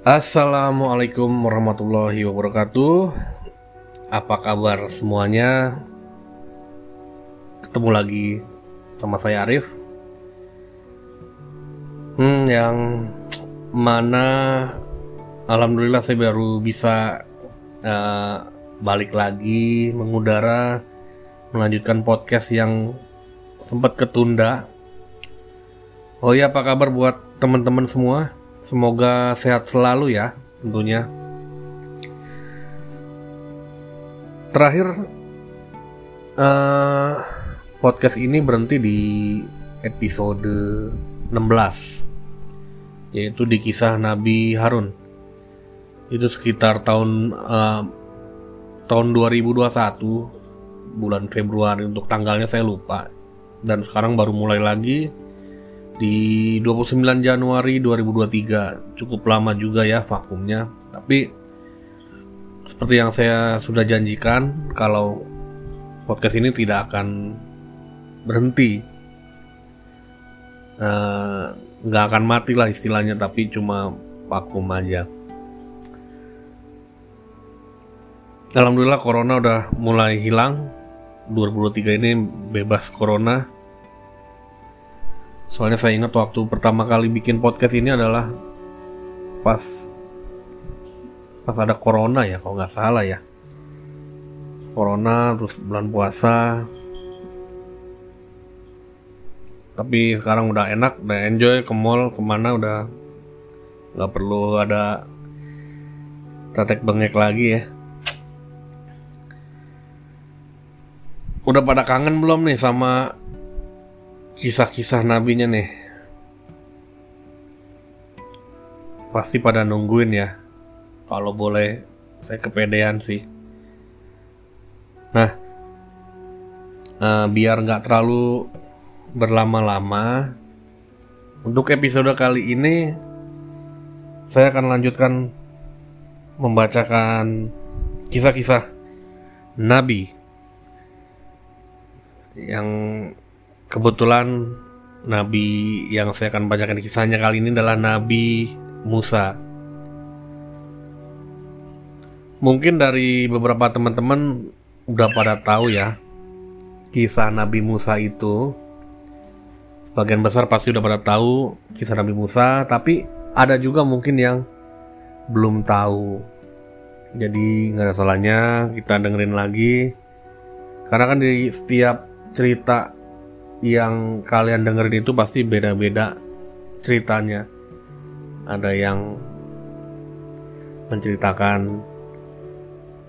Assalamualaikum warahmatullahi wabarakatuh. Apa kabar semuanya? Ketemu lagi sama saya Arif. Hmm, yang mana alhamdulillah saya baru bisa uh, balik lagi mengudara melanjutkan podcast yang sempat ketunda. Oh ya, apa kabar buat teman-teman semua? Semoga sehat selalu ya, tentunya. Terakhir, uh, podcast ini berhenti di episode 16, yaitu di kisah Nabi Harun. Itu sekitar tahun uh, tahun 2021, bulan Februari untuk tanggalnya saya lupa. Dan sekarang baru mulai lagi di 29 Januari 2023 cukup lama juga ya vakumnya. Tapi seperti yang saya sudah janjikan kalau podcast ini tidak akan berhenti. Eh, nggak uh, akan mati lah istilahnya tapi cuma vakum aja. Alhamdulillah corona udah mulai hilang. 2023 ini bebas corona Soalnya saya ingat waktu pertama kali bikin podcast ini adalah pas pas ada corona ya kalau nggak salah ya. Corona terus bulan puasa. Tapi sekarang udah enak, udah enjoy ke mall ke mana udah nggak perlu ada tetek bengek lagi ya. Udah pada kangen belum nih sama kisah-kisah nabinya nih. Pasti pada nungguin ya. Kalau boleh saya kepedean sih. Nah uh, biar nggak terlalu berlama-lama untuk episode kali ini saya akan lanjutkan membacakan kisah-kisah nabi yang Kebetulan Nabi yang saya akan bacakan kisahnya kali ini adalah Nabi Musa. Mungkin dari beberapa teman-teman udah pada tahu ya kisah Nabi Musa itu. Bagian besar pasti udah pada tahu kisah Nabi Musa, tapi ada juga mungkin yang belum tahu. Jadi nggak ada salahnya kita dengerin lagi. Karena kan di setiap cerita yang kalian dengerin itu pasti beda-beda ceritanya. Ada yang menceritakan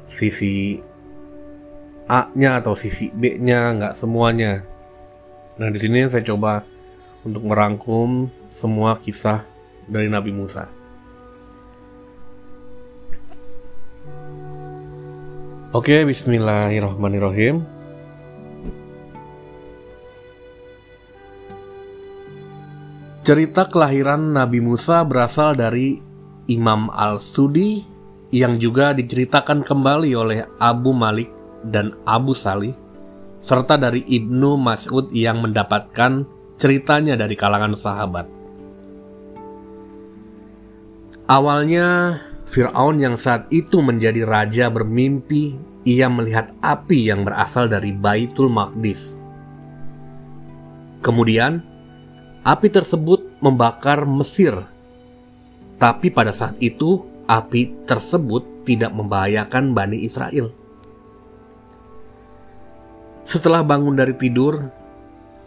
sisi A-nya atau sisi B-nya, nggak semuanya. Nah, di sini saya coba untuk merangkum semua kisah dari Nabi Musa. Oke, bismillahirrahmanirrahim. Cerita kelahiran Nabi Musa berasal dari Imam Al-Sudi yang juga diceritakan kembali oleh Abu Malik dan Abu Salih serta dari Ibnu Mas'ud yang mendapatkan ceritanya dari kalangan sahabat. Awalnya Fir'aun yang saat itu menjadi raja bermimpi ia melihat api yang berasal dari Baitul Maqdis. Kemudian Api tersebut membakar Mesir, tapi pada saat itu api tersebut tidak membahayakan Bani Israel. Setelah bangun dari tidur,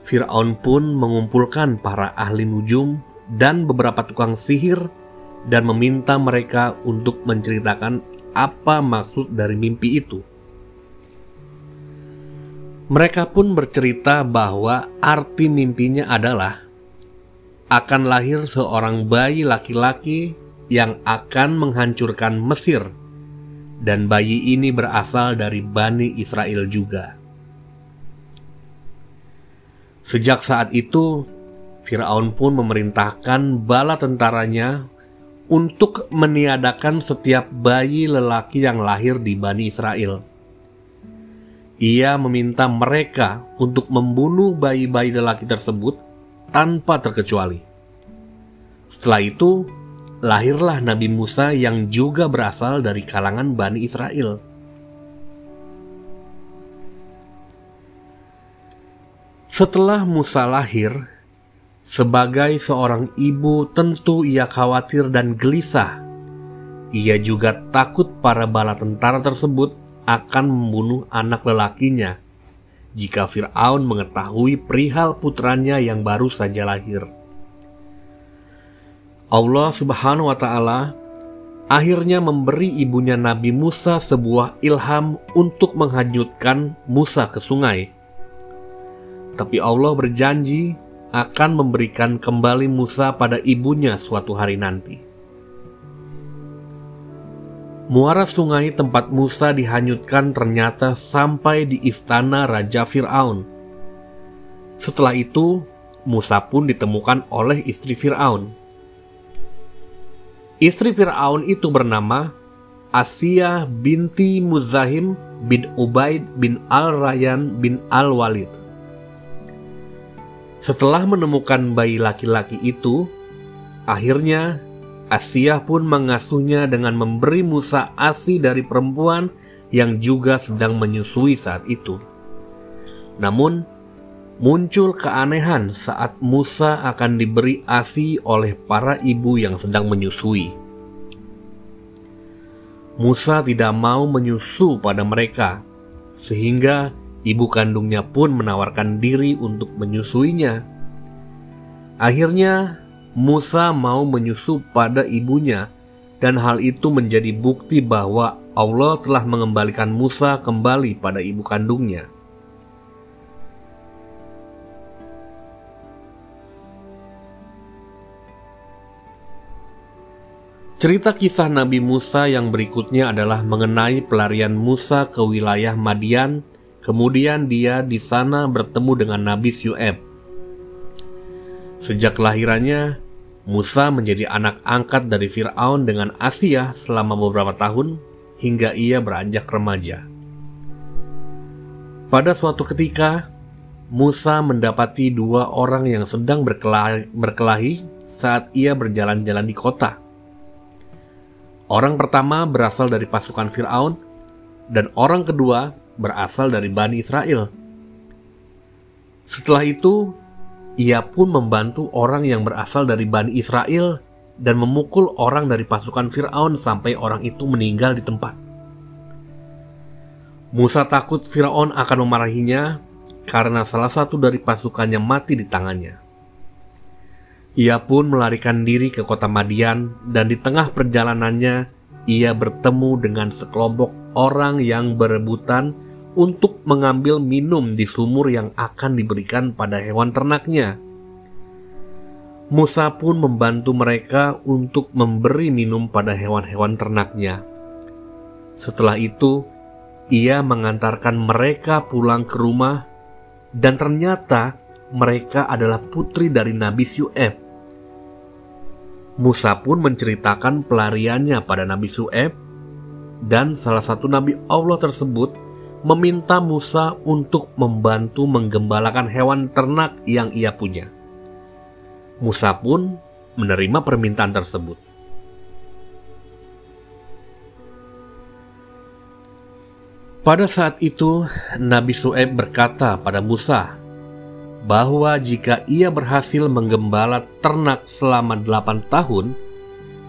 Firaun pun mengumpulkan para ahli nujum dan beberapa tukang sihir dan meminta mereka untuk menceritakan apa maksud dari mimpi itu. Mereka pun bercerita bahwa arti mimpinya adalah akan lahir seorang bayi laki-laki yang akan menghancurkan Mesir, dan bayi ini berasal dari Bani Israel juga. Sejak saat itu, Firaun pun memerintahkan bala tentaranya untuk meniadakan setiap bayi lelaki yang lahir di Bani Israel. Ia meminta mereka untuk membunuh bayi-bayi lelaki tersebut tanpa terkecuali. Setelah itu, lahirlah Nabi Musa yang juga berasal dari kalangan Bani Israel. Setelah Musa lahir, sebagai seorang ibu tentu ia khawatir dan gelisah. Ia juga takut para bala tentara tersebut akan membunuh anak lelakinya jika Fir'aun mengetahui perihal putranya yang baru saja lahir. Allah Subhanahu wa Ta'ala akhirnya memberi ibunya Nabi Musa sebuah ilham untuk menghanyutkan Musa ke sungai. Tapi Allah berjanji akan memberikan kembali Musa pada ibunya suatu hari nanti. Muara sungai tempat Musa dihanyutkan ternyata sampai di istana Raja Firaun. Setelah itu, Musa pun ditemukan oleh istri Firaun. Istri Fir'aun itu bernama Asia binti Muzahim bin Ubaid bin Al-Rayyan bin Al-Walid. Setelah menemukan bayi laki-laki itu, akhirnya Asia pun mengasuhnya dengan memberi Musa ASI dari perempuan yang juga sedang menyusui saat itu. Namun, muncul keanehan saat Musa akan diberi ASI oleh para ibu yang sedang menyusui. Musa tidak mau menyusu pada mereka, sehingga ibu kandungnya pun menawarkan diri untuk menyusuinya. Akhirnya, Musa mau menyusu pada ibunya, dan hal itu menjadi bukti bahwa Allah telah mengembalikan Musa kembali pada ibu kandungnya. Cerita kisah Nabi Musa yang berikutnya adalah mengenai pelarian Musa ke wilayah Madian. Kemudian dia di sana bertemu dengan Nabi Syu'eb. Sejak kelahirannya, Musa menjadi anak angkat dari Firaun dengan Asia selama beberapa tahun hingga ia beranjak remaja. Pada suatu ketika, Musa mendapati dua orang yang sedang berkelahi, berkelahi saat ia berjalan-jalan di kota. Orang pertama berasal dari pasukan Firaun dan orang kedua berasal dari Bani Israel. Setelah itu, ia pun membantu orang yang berasal dari Bani Israel dan memukul orang dari pasukan Firaun sampai orang itu meninggal di tempat. Musa takut Firaun akan memarahinya karena salah satu dari pasukannya mati di tangannya. Ia pun melarikan diri ke kota Madian dan di tengah perjalanannya ia bertemu dengan sekelompok orang yang berebutan untuk mengambil minum di sumur yang akan diberikan pada hewan ternaknya. Musa pun membantu mereka untuk memberi minum pada hewan-hewan ternaknya. Setelah itu, ia mengantarkan mereka pulang ke rumah, dan ternyata mereka adalah putri dari Nabi Syu'eb Musa pun menceritakan pelariannya pada Nabi Su'eb dan salah satu nabi Allah tersebut meminta Musa untuk membantu menggembalakan hewan ternak yang ia punya. Musa pun menerima permintaan tersebut. Pada saat itu, Nabi Su'eb berkata pada Musa, bahwa jika ia berhasil menggembala ternak selama delapan tahun,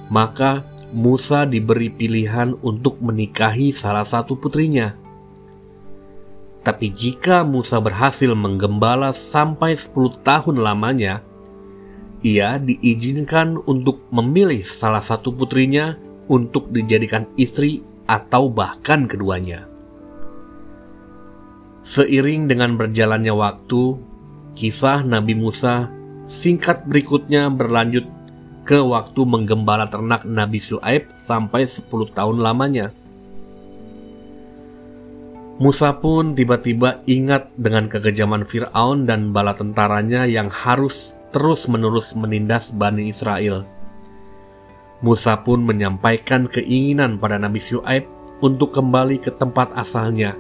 maka Musa diberi pilihan untuk menikahi salah satu putrinya. Tapi jika Musa berhasil menggembala sampai 10 tahun lamanya, ia diizinkan untuk memilih salah satu putrinya untuk dijadikan istri atau bahkan keduanya. Seiring dengan berjalannya waktu, Kisah Nabi Musa singkat berikutnya berlanjut ke waktu menggembala ternak Nabi Su'aib sampai 10 tahun lamanya. Musa pun tiba-tiba ingat dengan kekejaman Fir'aun dan bala tentaranya yang harus terus-menerus menindas Bani Israel. Musa pun menyampaikan keinginan pada Nabi Syu'aib untuk kembali ke tempat asalnya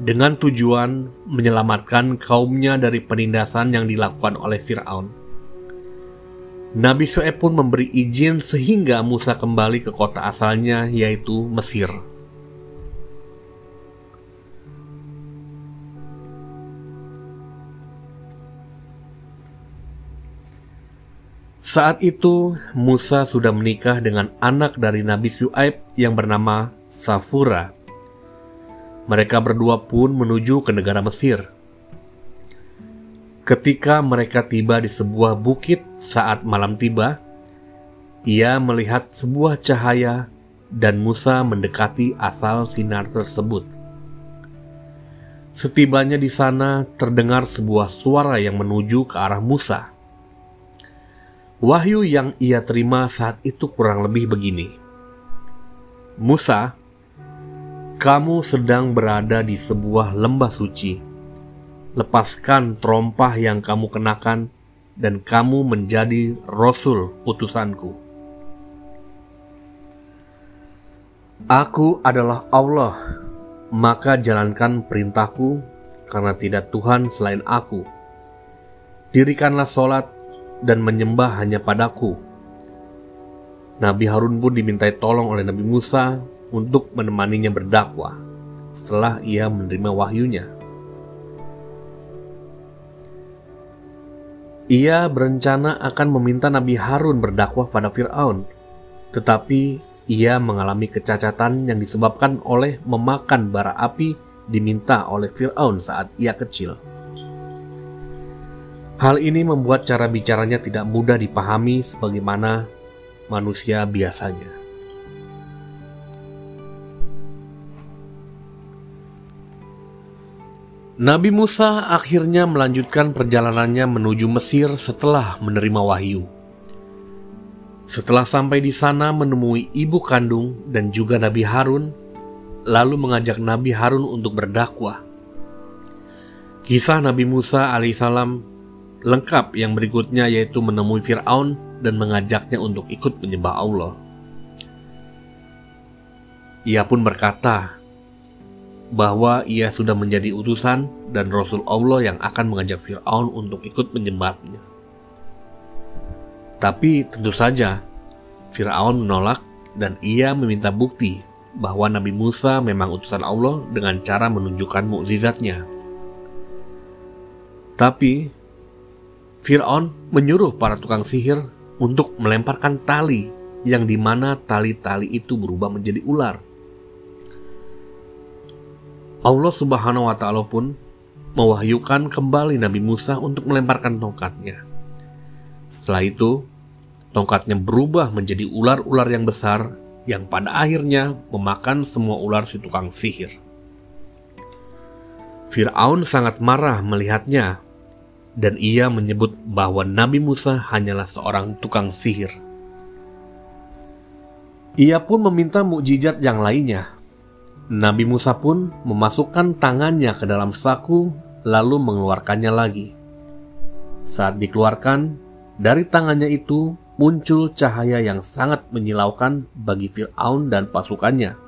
dengan tujuan menyelamatkan kaumnya dari penindasan yang dilakukan oleh Firaun. Nabi Syuaib pun memberi izin sehingga Musa kembali ke kota asalnya yaitu Mesir. Saat itu Musa sudah menikah dengan anak dari Nabi Syuaib yang bernama Safura. Mereka berdua pun menuju ke negara Mesir. Ketika mereka tiba di sebuah bukit saat malam tiba, ia melihat sebuah cahaya dan Musa mendekati asal sinar tersebut. Setibanya di sana terdengar sebuah suara yang menuju ke arah Musa. Wahyu yang ia terima saat itu kurang lebih begini. Musa, kamu sedang berada di sebuah lembah suci lepaskan terompah yang kamu kenakan, dan kamu menjadi rasul utusanku. Aku adalah Allah, maka jalankan perintahku, karena tidak Tuhan selain aku. Dirikanlah solat dan menyembah hanya padaku. Nabi Harun pun dimintai tolong oleh Nabi Musa untuk menemaninya berdakwah setelah ia menerima wahyunya. Ia berencana akan meminta Nabi Harun berdakwah pada Firaun, tetapi ia mengalami kecacatan yang disebabkan oleh memakan bara api diminta oleh Firaun saat ia kecil. Hal ini membuat cara bicaranya tidak mudah dipahami sebagaimana manusia biasanya. Nabi Musa akhirnya melanjutkan perjalanannya menuju Mesir setelah menerima wahyu. Setelah sampai di sana menemui ibu kandung dan juga Nabi Harun, lalu mengajak Nabi Harun untuk berdakwah. Kisah Nabi Musa alaihissalam lengkap yang berikutnya yaitu menemui Fir'aun dan mengajaknya untuk ikut menyembah Allah. Ia pun berkata, bahwa ia sudah menjadi utusan dan Rasul Allah yang akan mengajak Fir'aun untuk ikut menyembahnya. Tapi tentu saja, Fir'aun menolak dan ia meminta bukti bahwa Nabi Musa memang utusan Allah dengan cara menunjukkan mukjizatnya. Tapi, Fir'aun menyuruh para tukang sihir untuk melemparkan tali yang di mana tali-tali itu berubah menjadi ular Allah Subhanahu wa Ta'ala pun mewahyukan kembali Nabi Musa untuk melemparkan tongkatnya. Setelah itu, tongkatnya berubah menjadi ular-ular yang besar yang pada akhirnya memakan semua ular si tukang sihir. Fir'aun sangat marah melihatnya dan ia menyebut bahwa Nabi Musa hanyalah seorang tukang sihir. Ia pun meminta mukjizat yang lainnya, Nabi Musa pun memasukkan tangannya ke dalam saku, lalu mengeluarkannya lagi. Saat dikeluarkan, dari tangannya itu muncul cahaya yang sangat menyilaukan bagi Firaun dan pasukannya.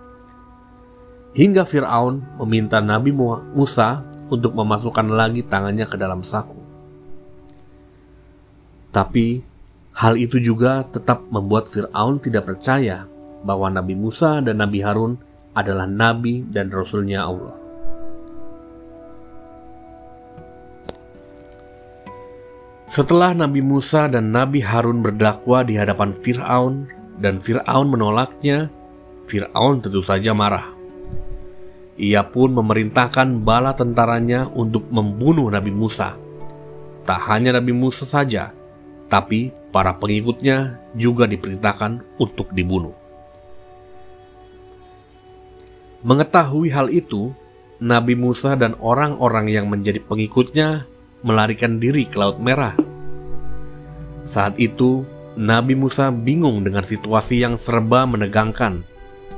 Hingga Firaun meminta Nabi Musa untuk memasukkan lagi tangannya ke dalam saku. Tapi hal itu juga tetap membuat Firaun tidak percaya bahwa Nabi Musa dan Nabi Harun adalah nabi dan rasulnya Allah. Setelah Nabi Musa dan Nabi Harun berdakwah di hadapan Fir'aun dan Fir'aun menolaknya, Fir'aun tentu saja marah. Ia pun memerintahkan bala tentaranya untuk membunuh Nabi Musa. Tak hanya Nabi Musa saja, tapi para pengikutnya juga diperintahkan untuk dibunuh. Mengetahui hal itu, Nabi Musa dan orang-orang yang menjadi pengikutnya melarikan diri ke Laut Merah. Saat itu, Nabi Musa bingung dengan situasi yang serba menegangkan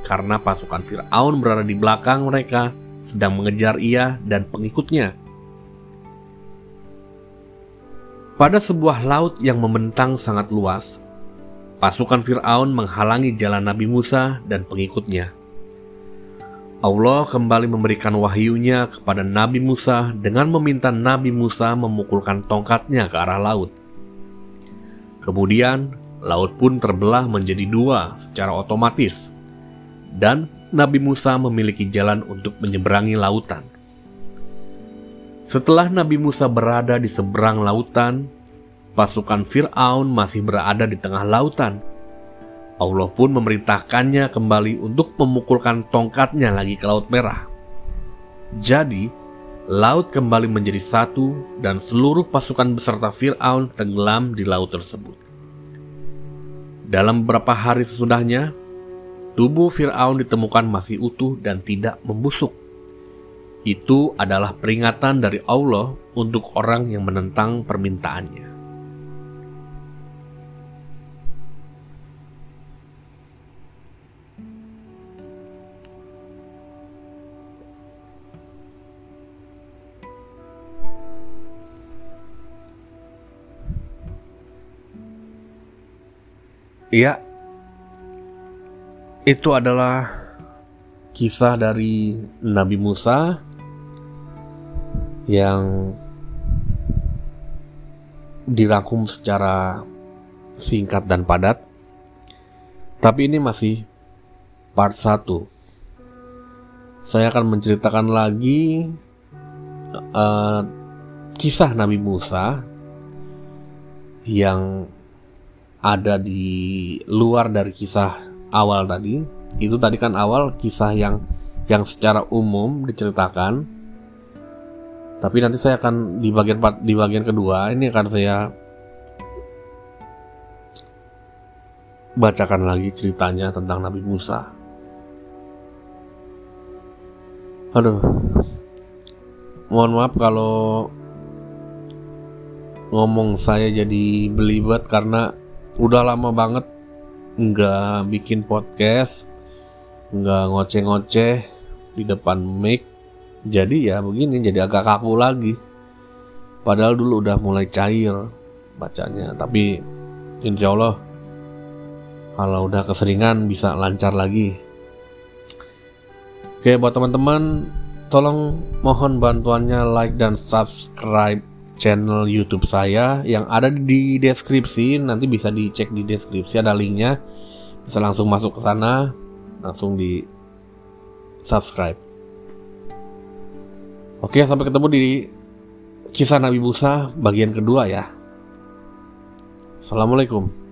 karena pasukan Firaun berada di belakang mereka sedang mengejar ia dan pengikutnya. Pada sebuah laut yang membentang sangat luas, pasukan Firaun menghalangi jalan Nabi Musa dan pengikutnya. Allah kembali memberikan wahyunya kepada Nabi Musa dengan meminta Nabi Musa memukulkan tongkatnya ke arah laut. Kemudian, laut pun terbelah menjadi dua secara otomatis, dan Nabi Musa memiliki jalan untuk menyeberangi lautan. Setelah Nabi Musa berada di seberang lautan, pasukan Firaun masih berada di tengah lautan. Allah pun memerintahkannya kembali untuk memukulkan tongkatnya lagi ke Laut Merah. Jadi, laut kembali menjadi satu dan seluruh pasukan beserta Fir'aun tenggelam di laut tersebut. Dalam beberapa hari sesudahnya, tubuh Fir'aun ditemukan masih utuh dan tidak membusuk. Itu adalah peringatan dari Allah untuk orang yang menentang permintaannya. Iya, itu adalah kisah dari Nabi Musa yang dirangkum secara singkat dan padat. Tapi ini masih part 1. Saya akan menceritakan lagi uh, kisah Nabi Musa yang ada di luar dari kisah awal tadi itu tadi kan awal kisah yang yang secara umum diceritakan tapi nanti saya akan di bagian di bagian kedua ini akan saya bacakan lagi ceritanya tentang Nabi Musa. Aduh. Mohon maaf kalau ngomong saya jadi belibet karena udah lama banget nggak bikin podcast nggak ngoceh-ngoceh di depan mic jadi ya begini jadi agak kaku lagi. Padahal dulu udah mulai cair bacanya tapi insya Allah kalau udah keseringan bisa lancar lagi. Oke buat teman-teman tolong mohon bantuannya like dan subscribe channel YouTube saya yang ada di deskripsi. Nanti bisa dicek di deskripsi ada linknya. Bisa langsung masuk ke sana langsung di subscribe oke sampai ketemu di kisah Nabi Musa bagian kedua ya. Assalamualaikum